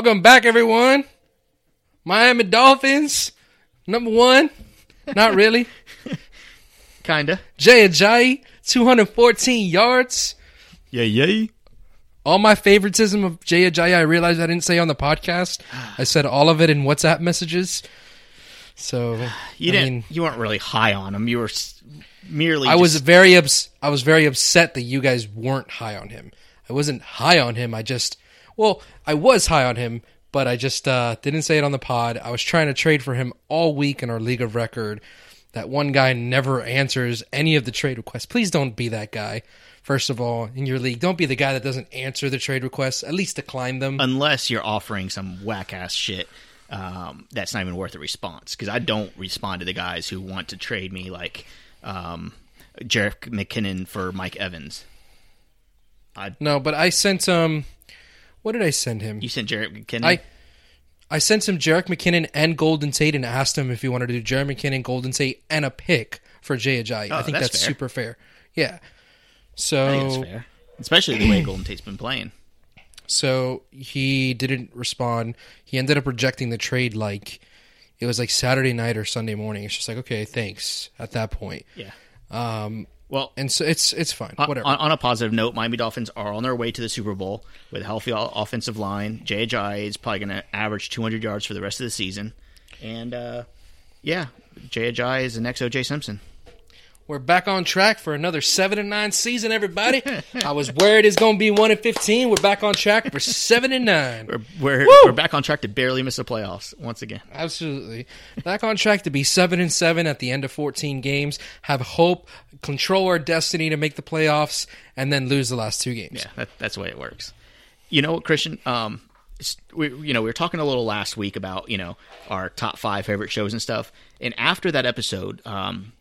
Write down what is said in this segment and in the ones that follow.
Welcome back, everyone. Miami Dolphins, number one. Not really. Kinda. Jay Ajayi, 214 yards. Yay, yay. All my favoritism of Jay Ajayi, I realized I didn't say on the podcast. I said all of it in WhatsApp messages. So You I didn't. mean, you weren't really high on him. You were s- merely. I was very ups- I was very upset that you guys weren't high on him. I wasn't high on him. I just well, I was high on him, but I just uh, didn't say it on the pod. I was trying to trade for him all week in our league of record. That one guy never answers any of the trade requests. Please don't be that guy. First of all, in your league, don't be the guy that doesn't answer the trade requests. At least decline them. unless you're offering some whack ass shit. Um, that's not even worth a response because I don't respond to the guys who want to trade me like um, Jerick McKinnon for Mike Evans. no, but I sent um, what did I send him? You sent Jerick McKinnon. I I sent him Jerick McKinnon and Golden Tate and asked him if he wanted to do Jerick McKinnon, Golden Tate, and a pick for Jay Ajayi. I Oh, think that's that's, fair. super fair. Yeah. So that's fair, especially the way Golden Tate's been playing. so he didn't respond. He ended up rejecting the trade like it was like Saturday night or Sunday morning. It's just like okay, thanks at that point. Yeah. Um, Well, and so it's it's fine. on, Whatever. on, on a positive note, Miami Dolphins are on their way to the Super Bowl with a healthy offensive line. Ajayi is probably going to average 200 yards for the rest of the season, and uh, yeah, Ajayi is the next OJ Simpson. We're back on track for another seven and nine season, everybody. I was worried it's gonna be one and fifteen. We're back on track for seven and nine. We're we're, we're back on track to barely miss the playoffs once again. Absolutely. Back on track to be 7 and 7 at the end of 14 games, have hope, control our destiny to make the playoffs and then lose the last two games. Yeah, that, that's the way it works. You know what, Christian? Um, we you know we were talking a little last week about you know our top five favorite shows and stuff, and after that episode, um,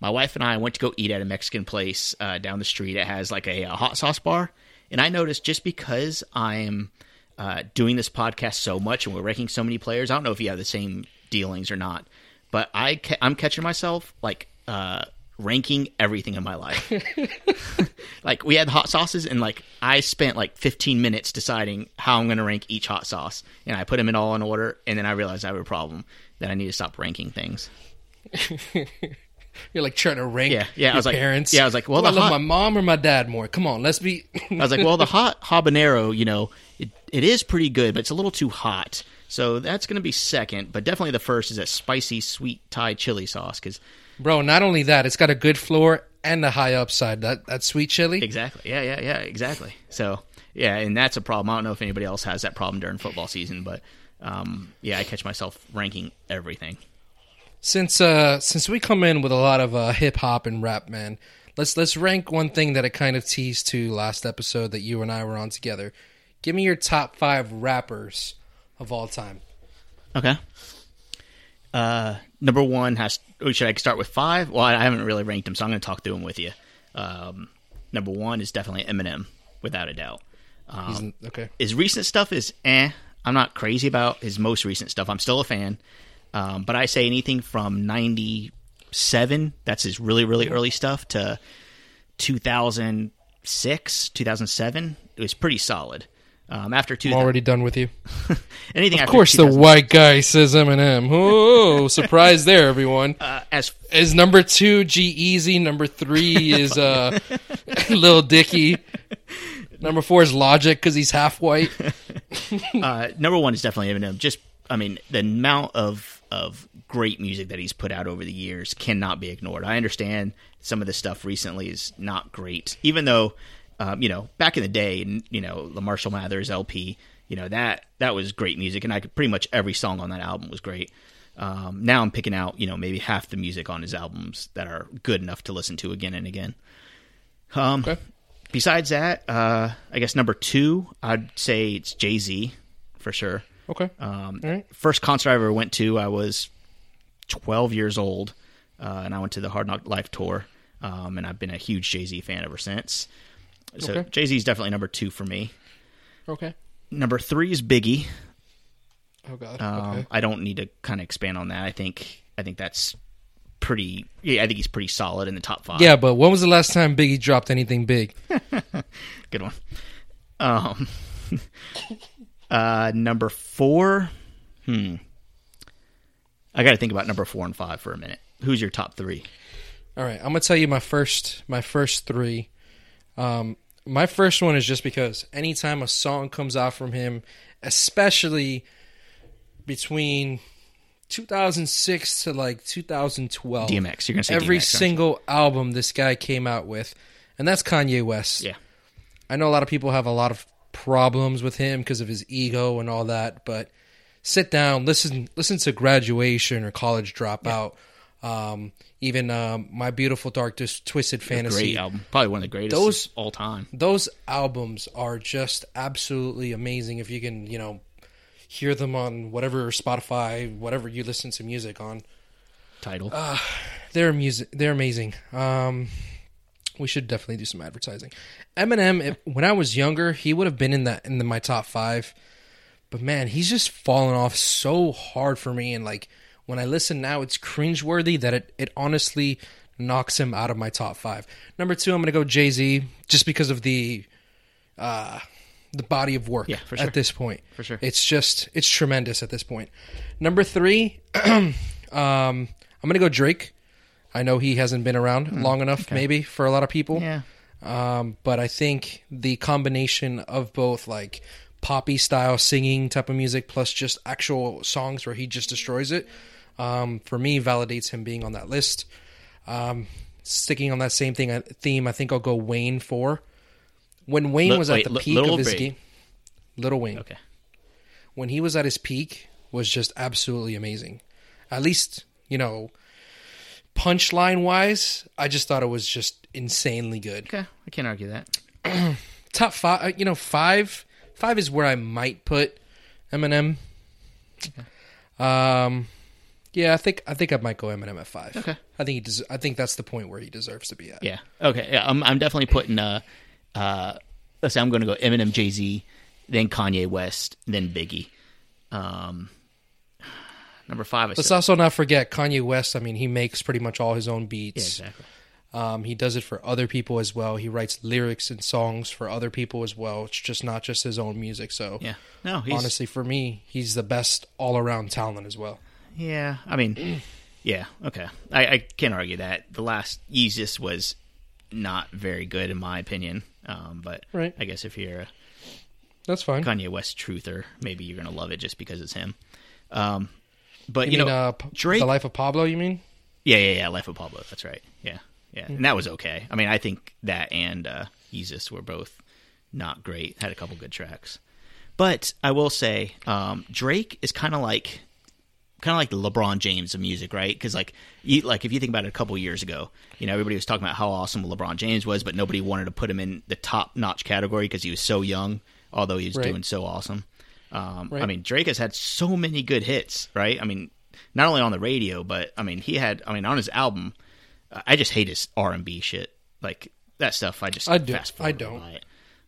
my wife and I went to go eat at a Mexican place uh, down the street. It has like a, a hot sauce bar, and I noticed just because I'm uh, doing this podcast so much and we're ranking so many players, I don't know if you have the same dealings or not, but I ca- I'm catching myself like. Uh, ranking everything in my life like we had hot sauces and like i spent like 15 minutes deciding how i'm going to rank each hot sauce and i put them in all in order and then i realized i have a problem that i need to stop ranking things You're like trying to rank Yeah, yeah, I your was like- parents. yeah, I was like, well, Do I love hot- my mom or my dad more. Come on, let's be i was like well the hot habanero you know it, it is pretty good but it's a little too hot so that's going to be second but definitely the first is that spicy sweet thai chili sauce because Bro, not only that, it's got a good floor and a high upside. That that sweet chili. exactly yeah yeah yeah exactly so yeah and that's a problem i don't know if anybody else has that problem during football season but um, yeah i catch myself ranking everything Since uh since we come in with a lot of uh, hip hop and rap, man, let's let's rank one thing that I kind of teased to last episode that you and I were on together. Give me your top five rappers of all time. Okay. Uh, number one has. Oh, should I start with five? Well, I haven't really ranked them, so I'm going to talk through them with you. Um, number one is definitely Eminem, without a doubt. Um, okay. His recent stuff is eh. I'm not crazy about his most recent stuff. I'm still a fan, um, but I say anything from '97. That's his really really early stuff to 2006, 2007. It was pretty solid. Um, after two, I'm already done with you. anything Of course, the white guy says Eminem. Oh, surprise there, everyone. uh, as Is number two G-Eazy? Number three is uh, Lil Dicky. Number four is Logic because he's half white. uh, number one is definitely Eminem. Just, I mean, the amount of of great music that he's put out over the years cannot be ignored. I understand some of the stuff recently is not great, even though, um, you know, back in the day, you know, the Marshall Mathers LP, you know that that was great music, and I could pretty much every song on that album was great. Um, now I'm picking out, you know, maybe half the music on his albums that are good enough to listen to again and again. Um, Okay. Besides that, uh, I guess number two, I'd say it's Jay Z for sure. Okay. Um, right. First concert I ever went to, I was 12 years old, uh, and I went to the Hard Knock Life tour, um, and I've been a huge Jay Z fan ever since. So Okay. Jay Z is definitely number two for me. Okay. Number three is Biggie. Oh God. Um, okay. I don't need to kind of expand on that. I think I think that's pretty. Yeah, I think he's pretty solid in the top five. Yeah, but when was the last time Biggie dropped anything big? good one. Um, Uh, number four. Hmm. I got to think about number four and five for a minute. Who's your top three? All right, I'm gonna tell you my first my first three. Um, my first one is just because anytime a song comes out from him, especially between 2006 to like 2012, DMX. You're gonna say every DMX, single album this guy came out with, and that's Kanye West. Yeah. I know a lot of people have a lot of problems with him because of his ego and all that, but sit down, listen, listen to Graduation or College Dropout, um, even um, My Beautiful Dark Twisted Fantasy. Great album. Probably one of the greatest Those- of all time. Those albums are just absolutely amazing. If you can, you know, hear them on whatever Spotify, whatever you listen to music on, Title. they're music. They're amazing. Um, we should definitely do some advertising. Eminem, if, when I was younger, he would have been in that in the, my top five. But man, he's just fallen off so hard for me. And like when I listen now, it's cringeworthy that it it honestly knocks him out of my top five. Number two, I'm gonna go Jay Z just because of the uh the body of work Yeah, sure. at this point. For sure. It's just it's tremendous at this point. Number three, um, I'm gonna go Drake. I know he hasn't been around long enough, maybe for a lot of people. Yeah. Um, but I think the combination of both like poppy style singing type of music plus just actual songs where he just destroys it, um, for me validates him being on that list. Um, sticking on that same thing uh, theme, I think I'll go Wayne four. When Wayne Li- was wait, at the li- peak Little of his Big? game, Little Wayne Okay. when he was at his peak was just absolutely amazing. At least, you know, punchline wise, I just thought it was just insanely good. Okay. I can't argue that. Top five, uh, you know, five, five is where I might put Eminem. Um, yeah, I think I think I might go Eminem at five. Okay. I think he des- I think that's the point where he deserves to be at. Yeah. Okay. Yeah. I'm, I'm definitely putting. Uh, uh, let's say I'm going to go Eminem, Jay Z, then Kanye West, then Biggie. Um, number five. I Let's said, also not forget Kanye West. I mean, he makes pretty much all his own yeah, beats. exactly. Um, he does it for other people as well. He writes lyrics and songs for other people as well. It's just not just his own music. So Yeah. No. Honestly, for me, he's the best all around talent as well. Yeah. I mean. Yeah. Okay. I, I can't argue that. The last Yeezus was not very good in my opinion. Um, but Right. I guess if you're a That's fine. Kanye West truther, maybe you're gonna love it just because it's him. Um, but You, you, mean know, uh, Drake. The Life of Pablo? You mean? Yeah, yeah, yeah. Life of Pablo. That's right. Yeah, yeah. And that was okay. I mean, I think that and uh, Yeezus were both not great. Had a couple good tracks, but I will say um, Drake is kind of like kind of like the LeBron James of music, right? Because like you, like if you think about it, a couple years ago, you know, everybody was talking about how awesome LeBron James was, but nobody wanted to put him in the top notch category because he was so young, although he was Right. doing so awesome. Um, I mean, Drake has had so many good hits, right? I mean, not only on the radio, but I mean, he had, I mean, on his album, I just hate his R and B shit, like that stuff. I just I do. Fast I don't.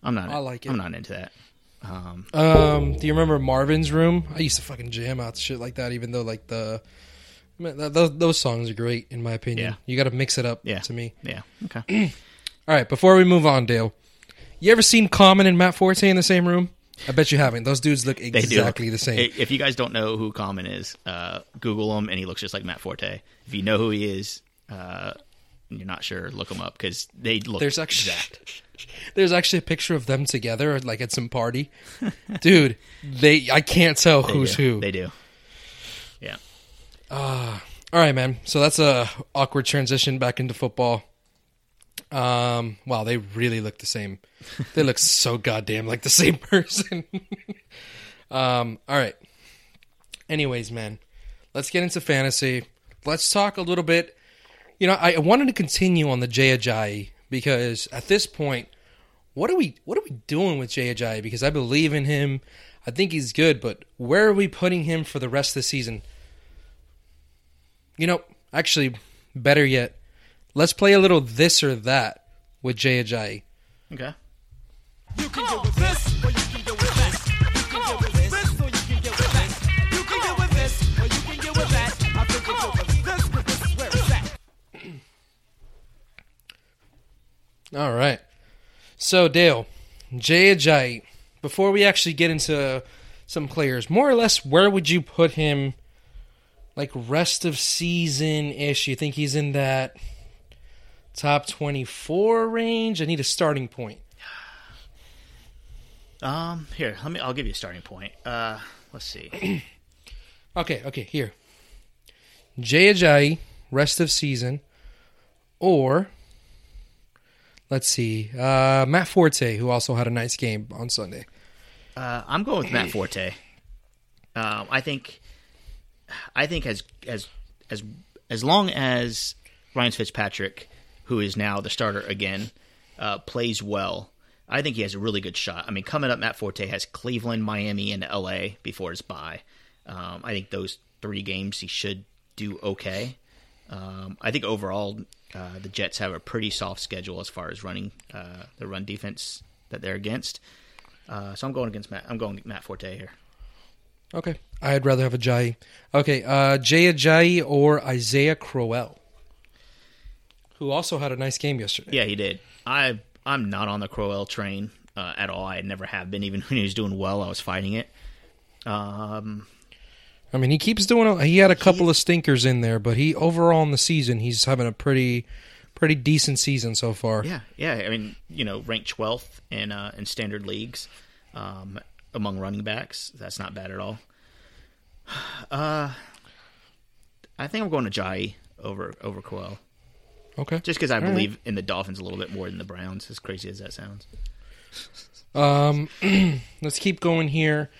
I'm not. I like it. I'm not into that. Um, Um, do you remember Marvin's Room? I used to fucking jam out shit like that, even though like the I mean, th- those, those songs are great in my opinion. Yeah. You got to mix it up Yeah. to me. yeah. Okay. All right, before we move on, Dale, you ever seen Common and Matt Forte in the same room? I bet you haven't. Those dudes look exactly the same. If you guys don't know who Common is, uh, Google him, and he looks just like Matt Forte. If you know who he is, uh, and you're not sure, look him up because they look There's actually exact. there's actually a picture of them together, like at some party. Dude, they I can't tell They who's do. who. They do. Yeah. All right, man. So that's a awkward transition back into football. Um, wow, they really look the same. They look so goddamn like the same person. um, all right. Anyways, man, let's get into fantasy. Let's talk a little bit. You know, I wanted to continue on the Jay Ajayi because at this point, what are we what are we doing with Jay Ajayi? Because I believe in him. I think he's good, but where are we putting him for the rest of the season? You know, actually, better yet, let's play a little this or that with Jay Ajayi. Okay. You can get with this, or you can get with that. You can get with this, or you can get with that. You can get with this, or you can get with that. I think you get this, but this is where it's at. All right. So, Dale, Jay Ajayi, before we actually get into some players. More or less, where would you put him? Like rest of season ish. You think he's in that top twenty four range? I need a starting point. Um, here, let me. I'll give you a starting point. Uh, let's see. Okay, okay, here. Jay Ajayi, rest of season, or let's see, uh, Matt Forte, who also had a nice game on Sunday. Uh, I'm going with Matt Forte. Um, I think, I think as as as as long as Ryan Fitzpatrick, who is now the starter again, uh, plays well, I think he has a really good shot. I mean, coming up, Matt Forte has Cleveland, Miami, and LA before his bye. Um, I think those three games he should do okay. Um, I think overall, uh, the Jets have a pretty soft schedule as far as running uh, the run defense that they're against. Uh, so I'm going against Matt. I'm going Matt Forte here. Okay, I'd rather have a Ajayi. Okay, uh, Jay Ajayi or Isaiah Crowell, who also had a nice game yesterday. Yeah, he did. I I'm not on the Crowell train uh, at all. I never have been. Even when he was doing well, I was fighting it. Um, I mean, he keeps doing. He had a couple of stinkers in there, but he overall in the season, he's having a pretty, pretty decent season so far. yeah, yeah. I mean, you know, ranked 12th in uh, in standard leagues um, among running backs. That's not bad at all. Uh, I think I'm going to Jai over over Crowell, Okay. just because I All right. believe in the Dolphins a little bit more than the Browns. As crazy as that sounds. Um, let's keep going here.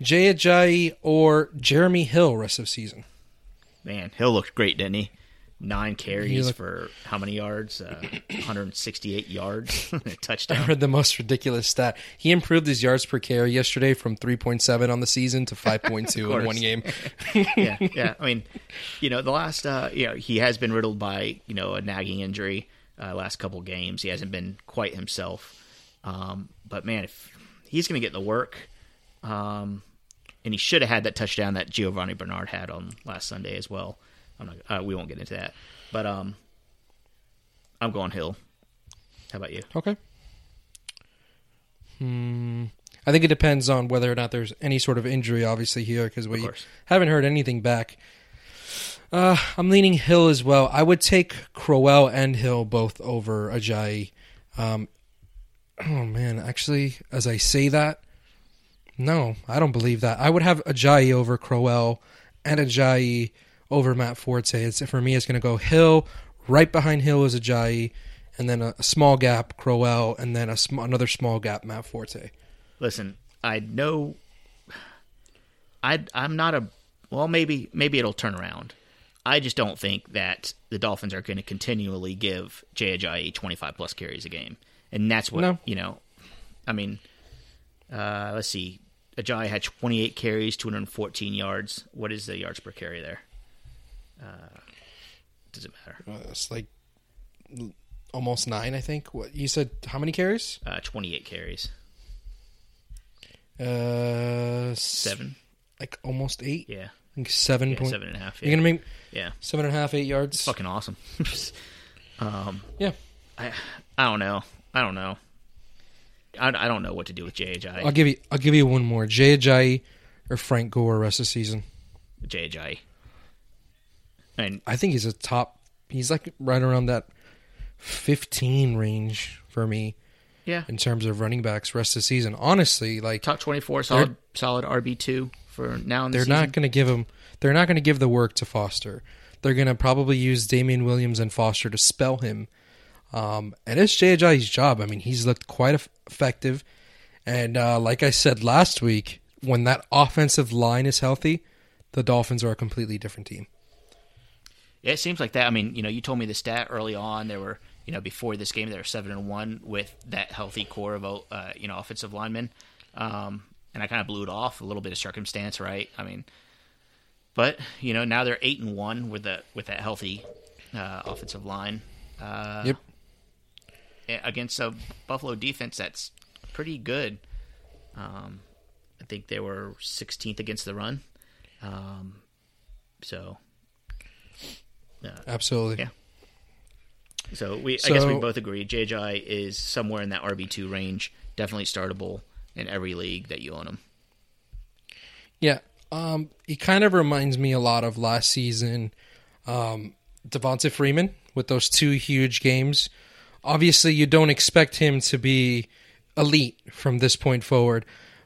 Jay Ajayi or Jeremy Hill rest of season. Man, Hill looked great, didn't he? Nine carries looked- for how many yards? Uh, 168 yards, a I touchdown. heard the most ridiculous stat. He improved his yards per carry yesterday from 3.7 on the season to 5.2 in one game. yeah, yeah. I mean, you know, the last, uh, you know, he has been riddled by, you know, a nagging injury. Uh, last couple games, he hasn't been quite himself. Um, but man, if he's going to get the work, um, and he should have had that touchdown that Giovani Bernard had on last Sunday as well. I'm not. Uh, we won't get into that, but um, I'm going Hill. How about you? Okay. Hmm. I think it depends on whether or not there's any sort of injury, obviously, here, because we haven't heard anything back. Uh, I'm leaning Hill as well. I would take Crowell and Hill both over Ajayi. Um, oh, man. Actually, as I say that, no, I don't believe that. I would have Ajayi over Crowell and Ajayi over Matt Forte. It's, for me, it's going to go Hill. Right behind Hill is Ajayi, and then a, a small gap Crowell, and then a sm- another small gap Matt Forte. Listen, I know. I I'm not a. Well, maybe maybe it'll turn around. I just don't think that the Dolphins are going to continually give Jay Ajayi 25 plus carries a game, and that's what No. you know. I mean, uh, let's see. Ajayi had 28 carries, 214 yards. What is the yards per carry there? Uh, does it matter? Uh, it's like almost nine, I think. What you said? How many carries? Uh, 28 carries, Uh, seven. like almost eight. Yeah, think seven yeah point. seven and a half. You're Yeah. gonna make yeah. seven and a half, eight yards. fucking awesome. um, Yeah, I I don't know. I don't know. I, I don't know what to do with Ajayi. I'll give you. I'll give you one more. Jay Ajayi or Frank Gore rest of the season. Ajayi. And I think he's a top. He's like right around that fifteen range for me yeah, in terms of running backs rest of the season. Honestly, like top twenty four, solid solid RB two for now. In they're season. not going to give him. They're not going to give the work to Foster. They're going to probably use Damien Williams and Foster to spell him. Um, and it's Ajayi's job. I mean, he's looked quite effective. And uh, like I said last week, when that offensive line is healthy, the Dolphins are a completely different team. Yeah, it seems like that. I mean, you know, you told me the stat early on. There were, you know, before this game, they were seven and one with that healthy core of, uh, you know, offensive linemen. Um, and I kind of blew it off. A little bit of circumstance, right? I mean, but you know, now they're eight and one with the with that healthy uh, offensive line. Uh, Yep. Against a Buffalo defense that's pretty good. Um, I think they were 16th against the run. Um, so Absolutely. Yeah. So we, I guess we both agree. JJ is somewhere in that RB two range. Definitely startable in every league that you own him. Yeah. Um, he kind of reminds me a lot of last season, um, Devonta Freeman with those two huge games. Obviously, you don't expect him to be elite from this point forward,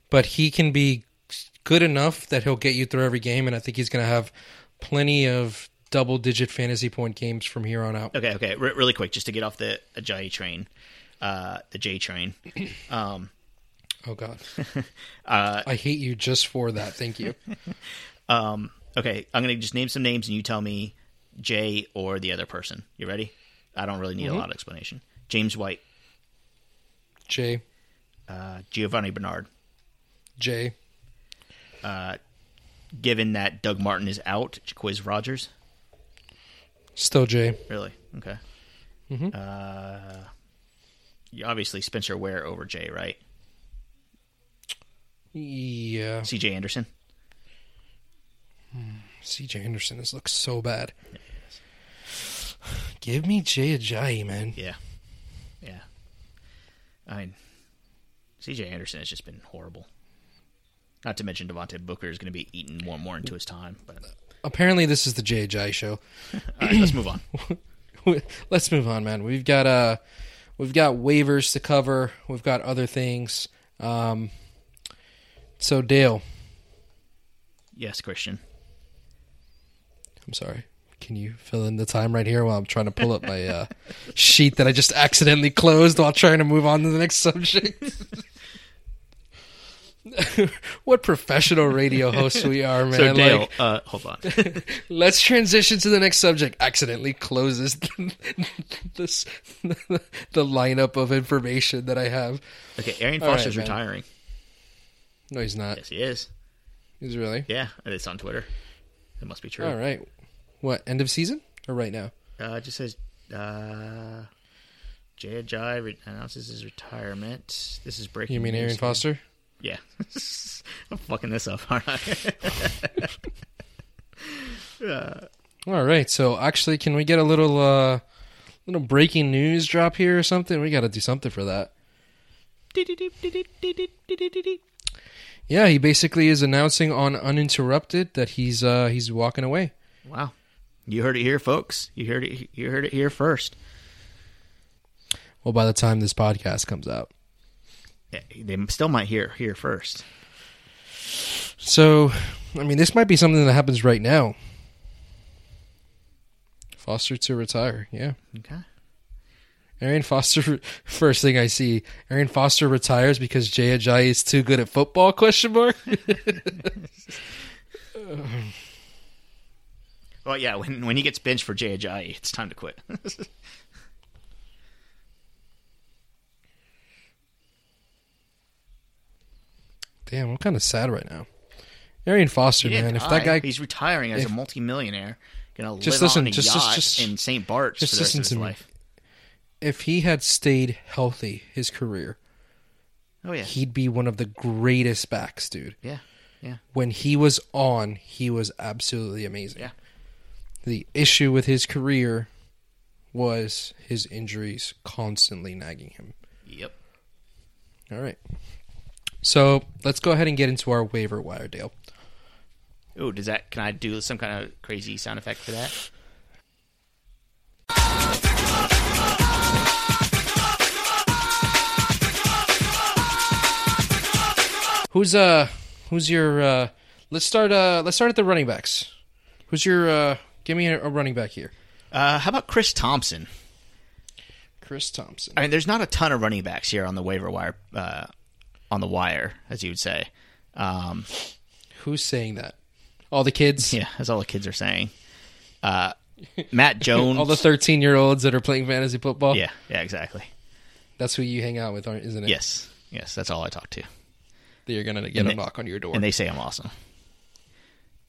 but he can be good enough that he'll get you through every game, and I think he's going to have plenty of double digit fantasy point games from here on out. Okay, okay, re- really quick, just to get off the Ajayi train, uh, the J train. Um, Oh, God. Uh, I hate you just for that. Thank you. um, okay, I'm gonna just name some names, and you tell me Jay or the other person. You ready? I don't really need a lot of explanation. James White, Jay, uh, Giovani Bernard. Jay, Given that Doug Martin is out, Jacquizz Rodgers. Still Jay. Really? Okay. Uh, you obviously Spencer Ware over Jay, right? Yeah. C.J. Anderson. CJ Anderson has looked so bad. Give me Jay Ajayi, man. Yeah. Yeah. I mean, C.J. Anderson has just been horrible. Not to mention Devontae Booker is going to be eating more and more into his time. But Apparently, this is the Ajayi show. all right, let's move on. Let's move on, man. We've got uh, we've got waivers to cover. We've got other things. Um, so Dale, Yes, Christian. I'm sorry. Can you fill in the time right here while I'm trying to pull up my uh, sheet that I just accidentally closed while trying to move on to the next subject? what professional radio hosts we are, man! So Dale, Like, uh, hold on. let's transition to the next subject. Accidentally closes this the lineup of information that I have. Okay, Arian right, Foster's man. retiring. No, he's not. Yes, he is. He's really Yeah, it's on Twitter. It must be true. all right. What end of season or right now? Uh, it just says uh, Jay re- announces his retirement. This is breaking. You mean here. Foster? Yeah. I'm fucking this up, aren't I? All right. So actually, can we get a little uh little breaking news drop here or something? We got to do something for that. Yeah, he basically is announcing on uninterrupted that he's uh he's walking away. wow. You heard it here, folks. You heard it. You heard it here first. Well, by the time this podcast comes out. Yeah, they still might hear here first. So, I mean, this might be something that happens right now. Foster to retire. Yeah. Okay. Arian Foster. First thing I see, Arian Foster retires because Jay Ajayi is too good at football? Question mark. Well, yeah. When when he gets benched for Jay Ajayi, it's time to quit. Damn, I'm kind of sad right now. Arian Foster, He didn't man. If die. that guy, he's retiring as a multimillionaire, gonna Just live listen, on a just- yacht just- just- in St. Bart's just for the rest listen of his to me. life. if he had stayed healthy his career, Oh yeah, he'd be one of the greatest backs, dude. yeah, yeah, When he was on, he was absolutely amazing. yeah. The issue with his career was his injuries constantly nagging him. Yep. All right. So let's go ahead and get into our waiver wire, Dale. Oh, does that? Can I do some kind of crazy sound effect for that? Who's uh who's your uh let's start uh let's start at the running backs. Who's your uh give me a, a running back here. Uh, how about Chris Thompson? Chris Thompson. I mean, there's not a ton of running backs here on the waiver wire, uh, on the wire, as you would say. Um, Who's saying that? All the kids? yeah, that's all the kids are saying. Uh, Matt Jones. All the 13 year olds that are playing fantasy football? yeah, yeah, exactly. That's who you hang out with, isn't it? Yes, yes, that's all I talk to, That you're going to get And a they- knock on your door. and they say I'm awesome.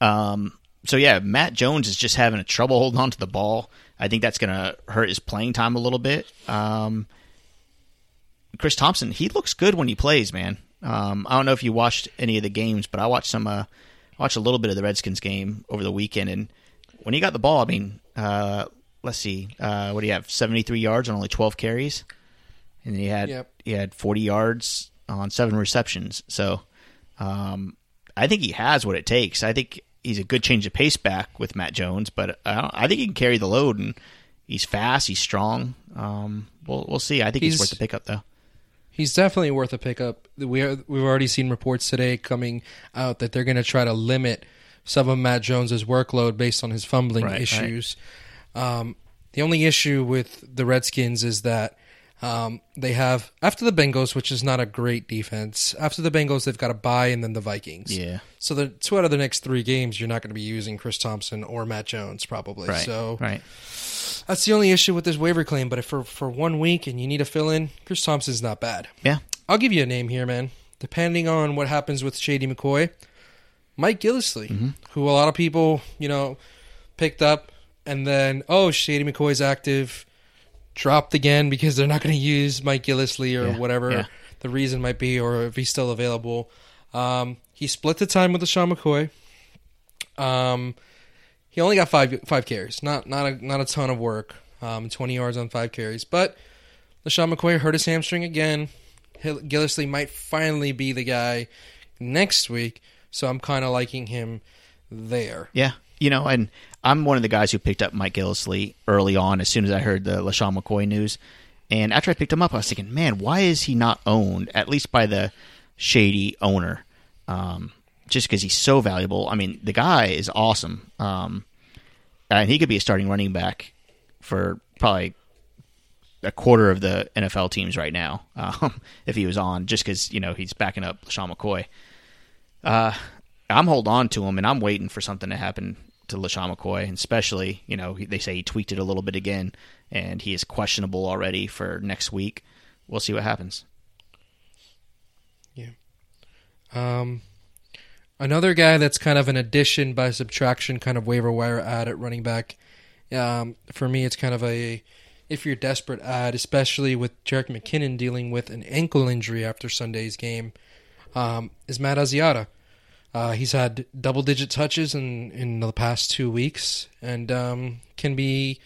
Um, so yeah, Matt Jones is just having a trouble holding on to the ball. I think that's going to hurt his playing time a little bit. Um, Chris Thompson, he looks good when he plays, man. Um, I don't know if you watched any of the games, but I watched some. Uh, watched a little bit of the Redskins game over the weekend, and when he got the ball, I mean, uh, let's see, uh, what do you have? Seventy three yards on only twelve carries, and he had Yep. he had forty yards on seven receptions. So, um, I think he has what it takes. I think he's a good change of pace back with Matt Jones, but I, don't, I think he can carry the load and he's fast, he's strong. Um, we'll we'll see. I think he's, He's- worth the pickup though. He's definitely worth a pickup. We are, we've already seen reports today coming out that they're going to try to limit some of Matt Jones's workload based on his fumbling Right, right. issues. Um, the only issue with the Redskins is that um, they have after the Bengals, which is not a great defense. After the Bengals, they've got a bye and then the Vikings. Yeah. So the two out of the next three games, you're not going to be using Chris Thompson or Matt Jones probably. Right. So right. that's the only issue with this waiver claim. But if for for one week and you need to fill in, Chris Thompson's not bad. Yeah. I'll give you a name here, man. Depending on what happens with Shady McCoy, Mike Gillislee, who a lot of people, you know, picked up, and then oh, Shady McCoy's active, dropped again because they're not going to use Mike Gillislee or Yeah, whatever yeah. the reason might be, or if he's still available. Um, he split the time with LeSean McCoy. Um, he only got five five carries, not not a not a ton of work. Um, twenty yards on five carries, but LeSean McCoy hurt his hamstring again. Gillislee might finally be the guy next week, so I'm kind of liking him there. Yeah. You know, and I'm one of the guys who picked up Mike Gillislee early on as soon as I heard the LeSean McCoy news. And after I picked him up, I was thinking, man, why is he not owned, at least by the shady owner? Um, just because he's so valuable. I mean, the guy is awesome. Um, and he could be a starting running back for probably a quarter of the NFL teams right now um, if he was on, just because, you know, he's backing up LeSean McCoy. Uh, I'm holding on to him, and I'm waiting for something to happen to LeSean McCoy, and especially, you know, they say he tweaked it a little bit again, and he is questionable already for next week. We'll see what happens. Yeah. Um, another guy that's kind of an addition by subtraction, kind of waiver wire ad at running back. Um, for me, it's kind of a if you're desperate ad, especially with Jerick McKinnon dealing with an ankle injury after Sunday's game, um, is Matt Asiata. Uh, he's had double digit touches in, in the past two weeks and um, can be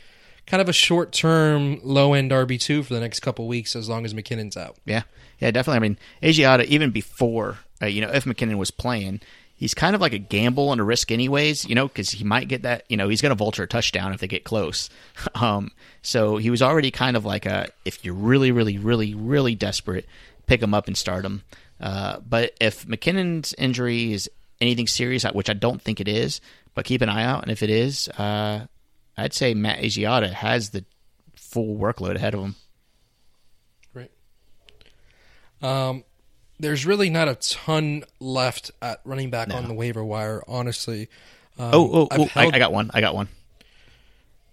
kind of a short term low end RB2 for the next couple weeks as long as McKinnon's out. Yeah, yeah, definitely. I mean, Asiata, even before, uh, you know, if McKinnon was playing, he's kind of like a gamble and a risk, anyways. You know, because he might get that. You know, he's going to vulture a touchdown if they get close. um, so he was already kind of like a if you're really, really, really, really desperate, pick him up and start him. Uh, but if McKinnon's injury is anything serious, which I don't think it is, but keep an eye out, and if it is, uh, I'd say Matt Asiata has the full workload ahead of him. Right. Um, there's really not a ton left at running back on the waiver wire, honestly. Um, Oh, oh, oh I, held- I got one. I got one.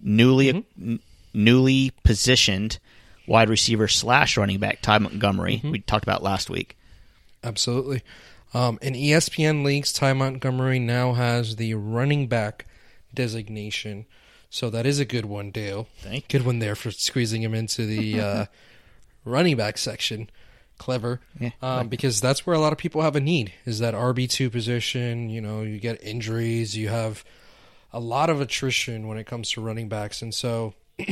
Newly, n- newly positioned wide receiver slash running back Ty Montgomery. We talked about last week. Absolutely. Um, in ESPN leagues, Ty Montgomery now has the running back designation. So that is a good one, Dale. Thank Good one there for squeezing him into the uh, running back section. Clever. Yeah. Um, because that's where a lot of people have a need is that RB2 position. You know, you get injuries, you have a lot of attrition when it comes to running backs. And so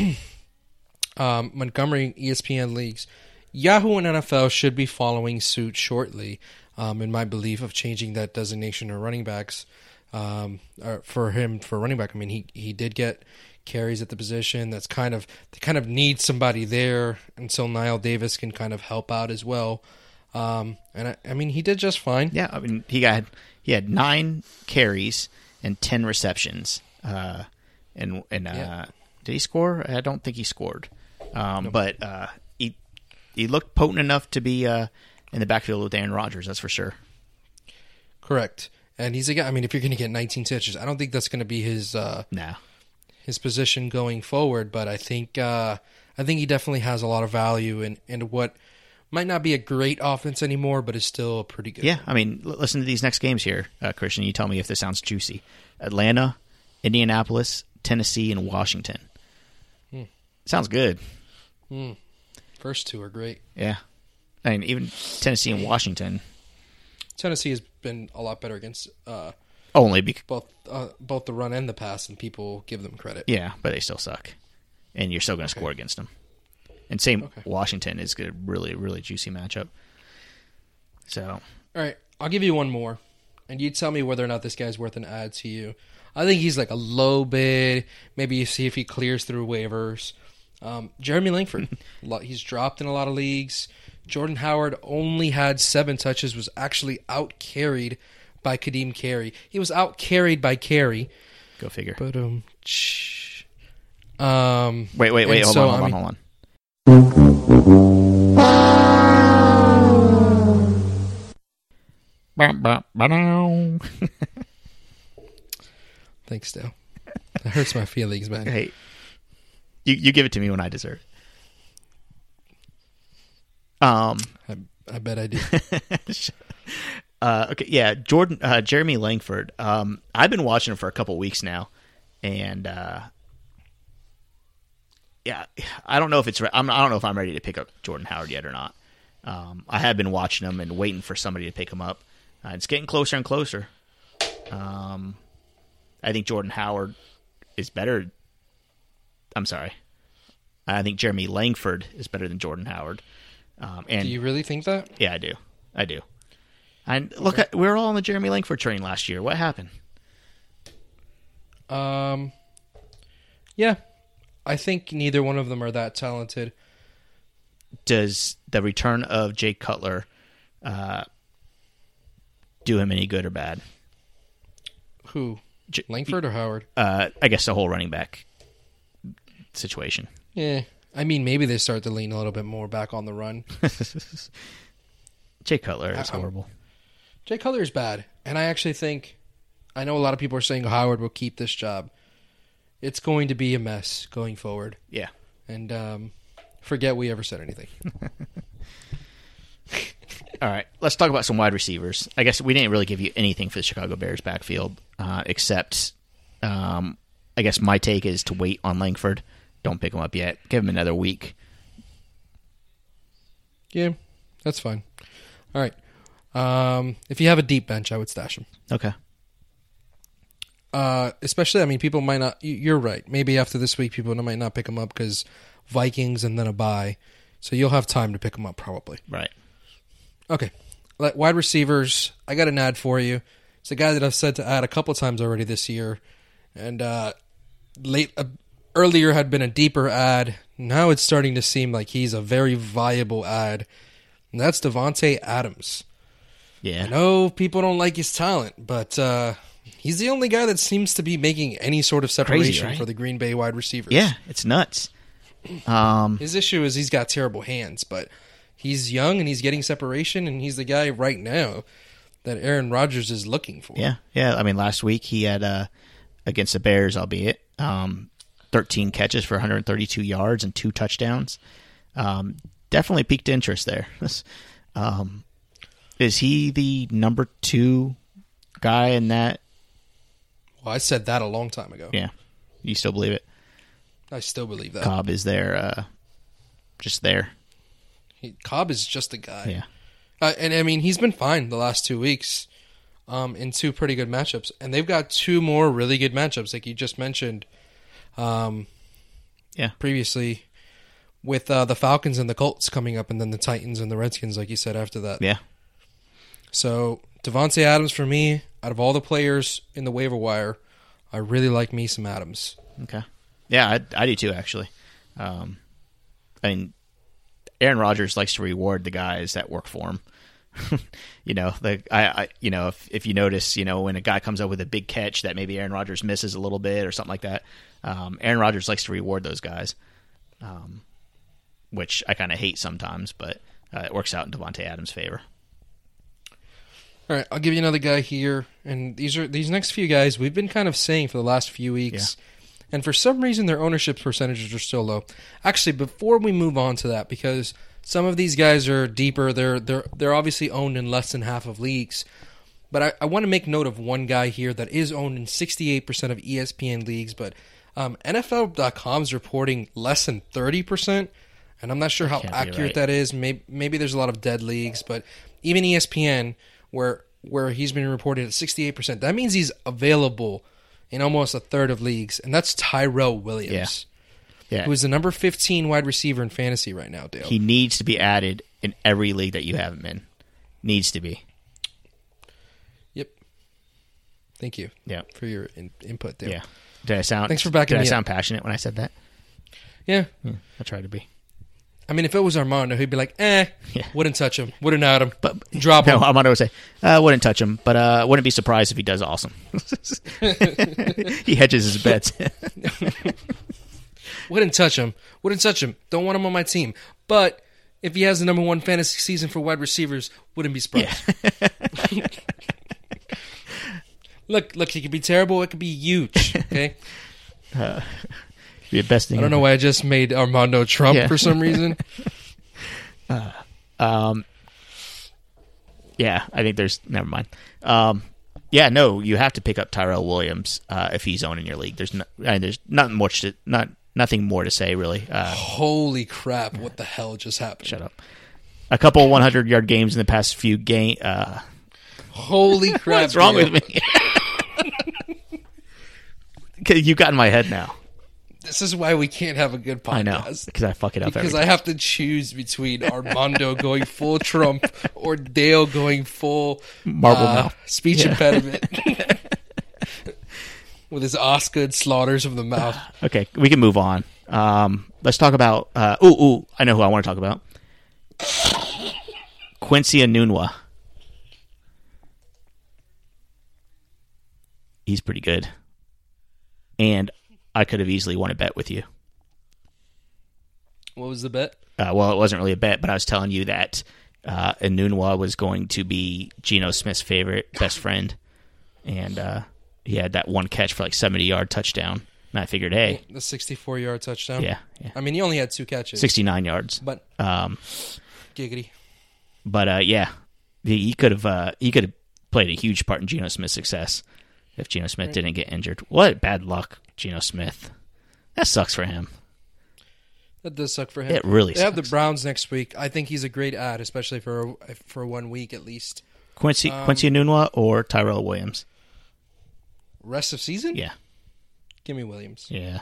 um, Montgomery ESPN leagues, Yahoo and NFL should be following suit shortly. Um, in my belief of changing that designation to running backs um, for him for running back. I mean, he he did get carries at the position. That's kind of they kind of need somebody there until Knile Davis can kind of help out as well. Um, and I, I mean, he did just fine. Yeah, I mean he got he had nine carries and ten receptions. Uh, and and uh, Yeah. did he score? I don't think he scored. Um, But uh, he looked potent enough to be uh, in the backfield with Aaron Rodgers. That's for sure. Correct. And he's a guy. I mean, if you're going to get 19 touches, I don't think that's going to be his uh, Nah. his position going forward. But I think uh, I think he definitely has a lot of value in in what might not be a great offense anymore, but is still pretty good. Yeah, I mean, listen to these next games here, uh, Christian. You tell me if this sounds juicy. Atlanta, Indianapolis, Tennessee, and Washington. Sounds good. First two are great. Yeah. I mean, even Tennessee and Washington, Tennessee has been a lot better against uh, only because, both uh, both the run and the pass, and people give them credit. yeah, but they still suck. And you're still going to score against them. And same, Okay. Washington is a really, really juicy matchup. So, All right, I'll give you one more, and you tell me whether or not this guy's worth an ad to you. I think he's like a low bid. Maybe you see if he clears through waivers. Um, Jeremy Langford, he's dropped in a lot of leagues. Jordan Howard only had seven touches, was actually out carried by Ka'Deem Carey. He was out carried by Carey. Go figure. But um, shh. um, Wait, wait, wait. Hold so, on, hold I on, mean- hold on. Thanks, Dale. That hurts my feelings, man. Hey, you you give it to me when I deserve. it. Um. I, I bet I do. Uh, okay, yeah, Jordan, uh, Jeremy Langford. Um, I've been watching him for a couple weeks now, and uh, yeah, I don't know if it's. Re- I'm, I don't know if I'm ready to pick up Jordan Howard yet or not. Um, I have been watching him and waiting for somebody to pick him up. Uh, it's getting closer and closer. Um, I think Jordan Howard is better. I'm sorry. I think Jeremy Langford is better than Jordan Howard. Um, and do you really think that? yeah, I do. I do. And look, at, we were all on the Jeremy Langford train last year. What happened? Um, yeah, I think neither one of them are that talented. Does the return of Jake Cutler uh, do him any good or bad? Who? Langford or Howard? Uh, I guess the whole running back situation. Yeah, I mean maybe they start to lean a little bit more back on the run. Jay Cutler is I'm- horrible. Jay Cutler is bad, and I actually think I know a lot of people are saying Howard will keep this job. It's going to be a mess going forward, Yeah. and um, forget we ever said anything. All right, let's talk about some wide receivers. I guess we didn't really give you anything for the Chicago Bears backfield, uh, except um, I guess my take is to wait on Langford. Don't pick him up yet. Give him another week. Yeah, that's fine. All right. Um, if you have a deep bench, I would stash him. Okay. Uh, especially, I mean, people might not. you- You're right. Maybe after this week, people might not pick him up because Vikings and then a bye. So you'll have time to pick him up probably. Right. Okay. Let- Wide receivers, I got an ad for you. It's a guy that I've said to add a couple times already this year, and uh, late uh, earlier had been a deeper ad. Now it's starting to seem like he's a very viable ad, and that's Davante Adams. Yeah. I know people don't like his talent, but uh, he's the only guy that seems to be making any sort of separation right? for the Green Bay wide receivers. Yeah, it's nuts. Um, His issue is he's got terrible hands, but he's young and he's getting separation, and he's the guy right now that Aaron Rodgers is looking for. yeah, yeah. I mean, last week he had uh, against the Bears, albeit um, 13 catches for 132 yards and two touchdowns. Um, definitely piqued interest there. um, is he the number two guy in that? Well, I said that a long time ago. Yeah, you still believe it? I still believe that. Cobb is there, uh, just there. He, Cobb is just a guy. Yeah, Uh, and I mean, he's been fine the last two weeks um, in two pretty good matchups. And they've got two more really good matchups, like you just mentioned um, yeah, previously, with uh, the Falcons and the Colts coming up, and then the Titans and the Redskins, like you said, after that. yeah. So, Davante Adams, for me, out of all the players in the waiver wire, I really like me some Adams. Okay. Yeah, I, I do too. Actually, um, I mean, Aaron Rodgers likes to reward the guys that work for him. you know, the I, I you know if if you notice, you know, when a guy comes up with a big catch that maybe Aaron Rodgers misses a little bit or something like that, um, Aaron Rodgers likes to reward those guys, um, which I kind of hate sometimes, but uh, it works out in Davante Adams' favor. All right, I'll give you another guy here, and these are these next few guys we've been kind of saying for the last few weeks, and for some reason their ownership percentages are still low. Actually, before we move on to that, because some of these guys are deeper, they're they're they're obviously owned in less than half of leagues. But I, I want to make note of one guy here that is owned in 68% of ESPN leagues, but um, NFL.com is reporting less than 30%, and I'm not sure how accurate right. that is. Maybe, maybe there's a lot of dead leagues, but even ESPN, where where he's been reported at 68%, that means he's available in almost a third of leagues, and that's Tyrell Williams, Yeah, who is the number 15 wide receiver in fantasy right now, Dale. he needs to be added in every league that you have him in. Needs to be. Yep. Thank you Yeah, for your in- input there. yeah. Did I sound? Thanks for backing Did I me up. sound passionate when I said that? Yeah. Yeah, I tried to be. I mean, if it was Armando, he'd be like, eh, Yeah. wouldn't touch him, wouldn't add him, But drop no, him. Armando would say, uh, wouldn't touch him, but uh, wouldn't be surprised if he does awesome. he hedges his bets. Wouldn't touch him. Wouldn't touch him. Don't want him on my team. But if he has the number one fantasy season for wide receivers, wouldn't be surprised. look, look, he could be terrible. It could be huge. Okay. be the best thing. I don't know why I just made Armando Trump Yeah. for some reason. Um, yeah, I think there's. Never mind. Um, yeah, no, you have to pick up Tyrell Williams uh, if he's owning your league. There's no, I mean, there's nothing much to not nothing more to say really. Uh, Holy crap! What the hell just happened? shut up. A couple 100 yard games in the past few game. Uh, Holy crap! what's wrong with me? You got in my head now. This is why we can't have a good podcast. I know because I fuck it up Because I have to choose between Armando going full Trump or Dale going full Marble uh, mouth. speech Yeah. impediment with his Osgood slaughters of the mouth. Okay, we can move on. Um, let's talk about. Uh, ooh, ooh, I know who I want to talk about. Quincy Enunwa. He's pretty good, and I could have easily won a bet with you. What was the bet? Uh, well, it wasn't really a bet, but I was telling you that uh, was going to be Geno Smith's favorite best friend, and uh, he had that one catch for like seventy yard touchdown. And I figured, hey, The 64 yard touchdown. yeah, yeah, I mean, he only had two catches. sixty nine yards. But Um, giggity. But uh, yeah, he, he could have uh, he could have played a huge part in Geno Smith's success if Geno Smith didn't get injured. What bad luck, Geno Smith. That sucks for him. That does suck for him. It really They have the. Browns next week. I think he's a great ad, especially for for one week at least. Quincy Um, Quincy Enunwa or Tyrell Williams. Rest of season? Yeah, Give me Williams. yeah.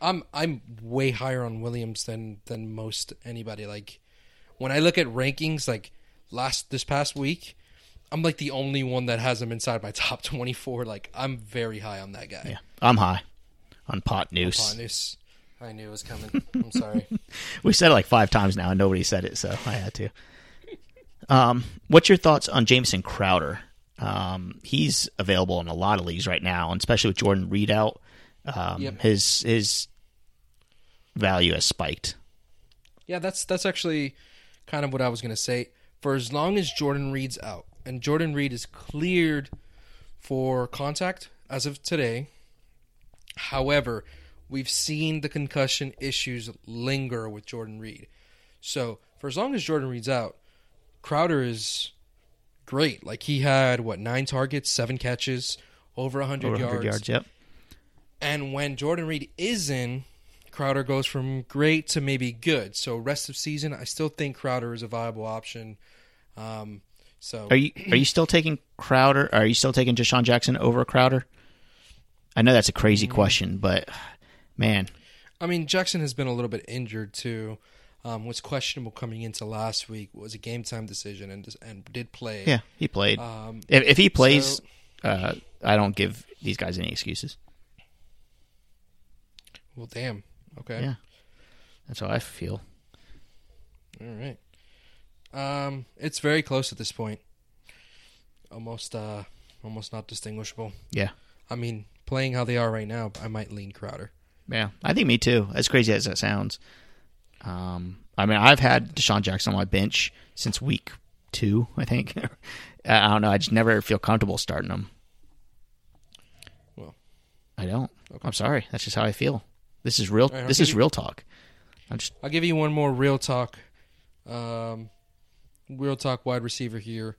I'm I'm way higher on Williams than than most anybody. Like when I look at rankings, like last this past week, I'm like the only one that has him inside my top 24. Like I'm very high on that guy. Yeah, I'm high on pot noose. Pontus. I knew it was coming. I'm sorry. We said it like five times now, and nobody said it, so I had to. Um, what's your thoughts on Jamison Crowder? Um, he's available in a lot of leagues right now, and especially with Jordan Reed out, um, Yep. his his value has spiked. Yeah, that's that's actually kind of what I was gonna say. For as long as Jordan Reed's out, and Jordan Reed is cleared for contact as of today. However, we've seen the concussion issues linger with Jordan Reed. So for as long as Jordan Reed's out, Crowder is great. Like he had what nine targets, seven catches, over 100, Over 100 yards. yards, yep. And when Jordan Reed is in, Crowder goes from great to maybe good. So rest of season, I still think Crowder is a viable option. Um, so Are you are you still taking Crowder? Are you still taking DeSean Jackson over Crowder? I know that's a crazy Mm. question, but man, I mean Jackson has been a little bit injured too. Um, was questionable coming into last week. Was a game time decision and and did play. yeah, he played. Um, if, if he plays, so- uh, I don't give these guys any excuses. well, damn. Okay. Yeah, that's how I feel. All right. Um, it's very close at this point. Almost, uh, almost not distinguishable. Yeah, I mean, playing how they are right now, I might lean Crowder. yeah, I think me too. As crazy as that sounds, um, I mean, I've had DeSean Jackson on my bench since week two. I think. I don't know. I just never feel comfortable starting him. Well. I don't. I'm sorry. That's just how I feel. This is real. right, this is you- real talk. I'm just I'll give you one more real talk, um, real talk wide receiver here,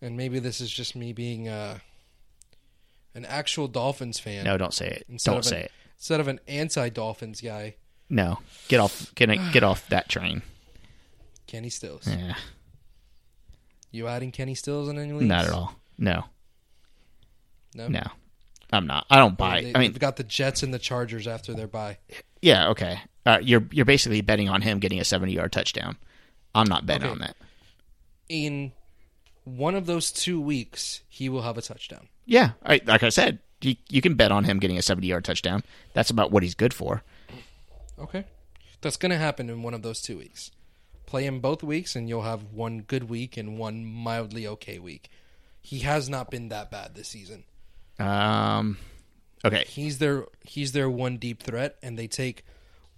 and maybe this is just me being uh, an actual Dolphins fan no. Don't say it. Instead don't say an- it. instead of an anti-Dolphins guy, No. Get off. Get get off that train. Kenny Stills. Yeah. You adding Kenny Stills in any leagues? Not at all. No. No. No. I'm not. I don't buy. they, I mean, they've got the Jets and the Chargers after their bye. yeah. Okay. Uh, you're you're basically betting on him getting a 70 yard touchdown. I'm not betting Okay. on that. In one of those two weeks, he will have a touchdown. Yeah, I, like I said, you, you can bet on him getting a 70 yard touchdown. That's about what he's good for. Okay. That's going to happen in one of those two weeks. Play him both weeks, and you'll have one good week and one mildly okay week. He has not been that bad this season. Um, okay. He's their he's their one deep threat, and they take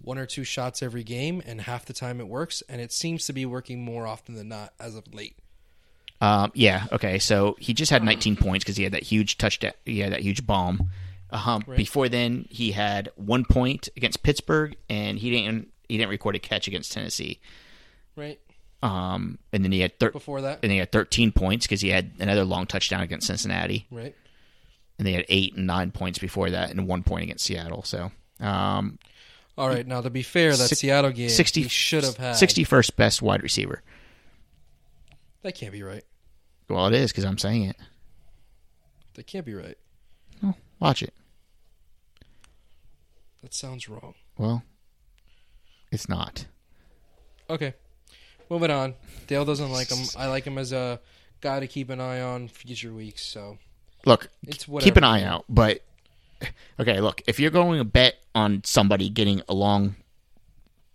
one or two shots every game, and half the time it works, and it seems to be working more often than not as of late. Um, yeah. Okay. So he just had 19 points because he had that huge touchdown. He had that huge bomb. Um, Right. Before then, he had one point against Pittsburgh, and he didn't he didn't record a catch against Tennessee. Right Um, and then he had thir- before that, and he had 13 points because he had another long touchdown against Cincinnati, right? and they had eight and nine points before that, and one point against Seattle. So, um, All right. Now to be fair, that Six- Seattle game 60 he should have had 61st best wide receiver. That can't be right. Well, it is because I'm saying it. That can't be right. Watch it. That sounds wrong. Well, it's not. Okay. Moving on. Dale doesn't like him. I like him as a guy to keep an eye on future weeks. So Look, It's keep an eye out. But okay, look, if you're going to bet on somebody getting a long,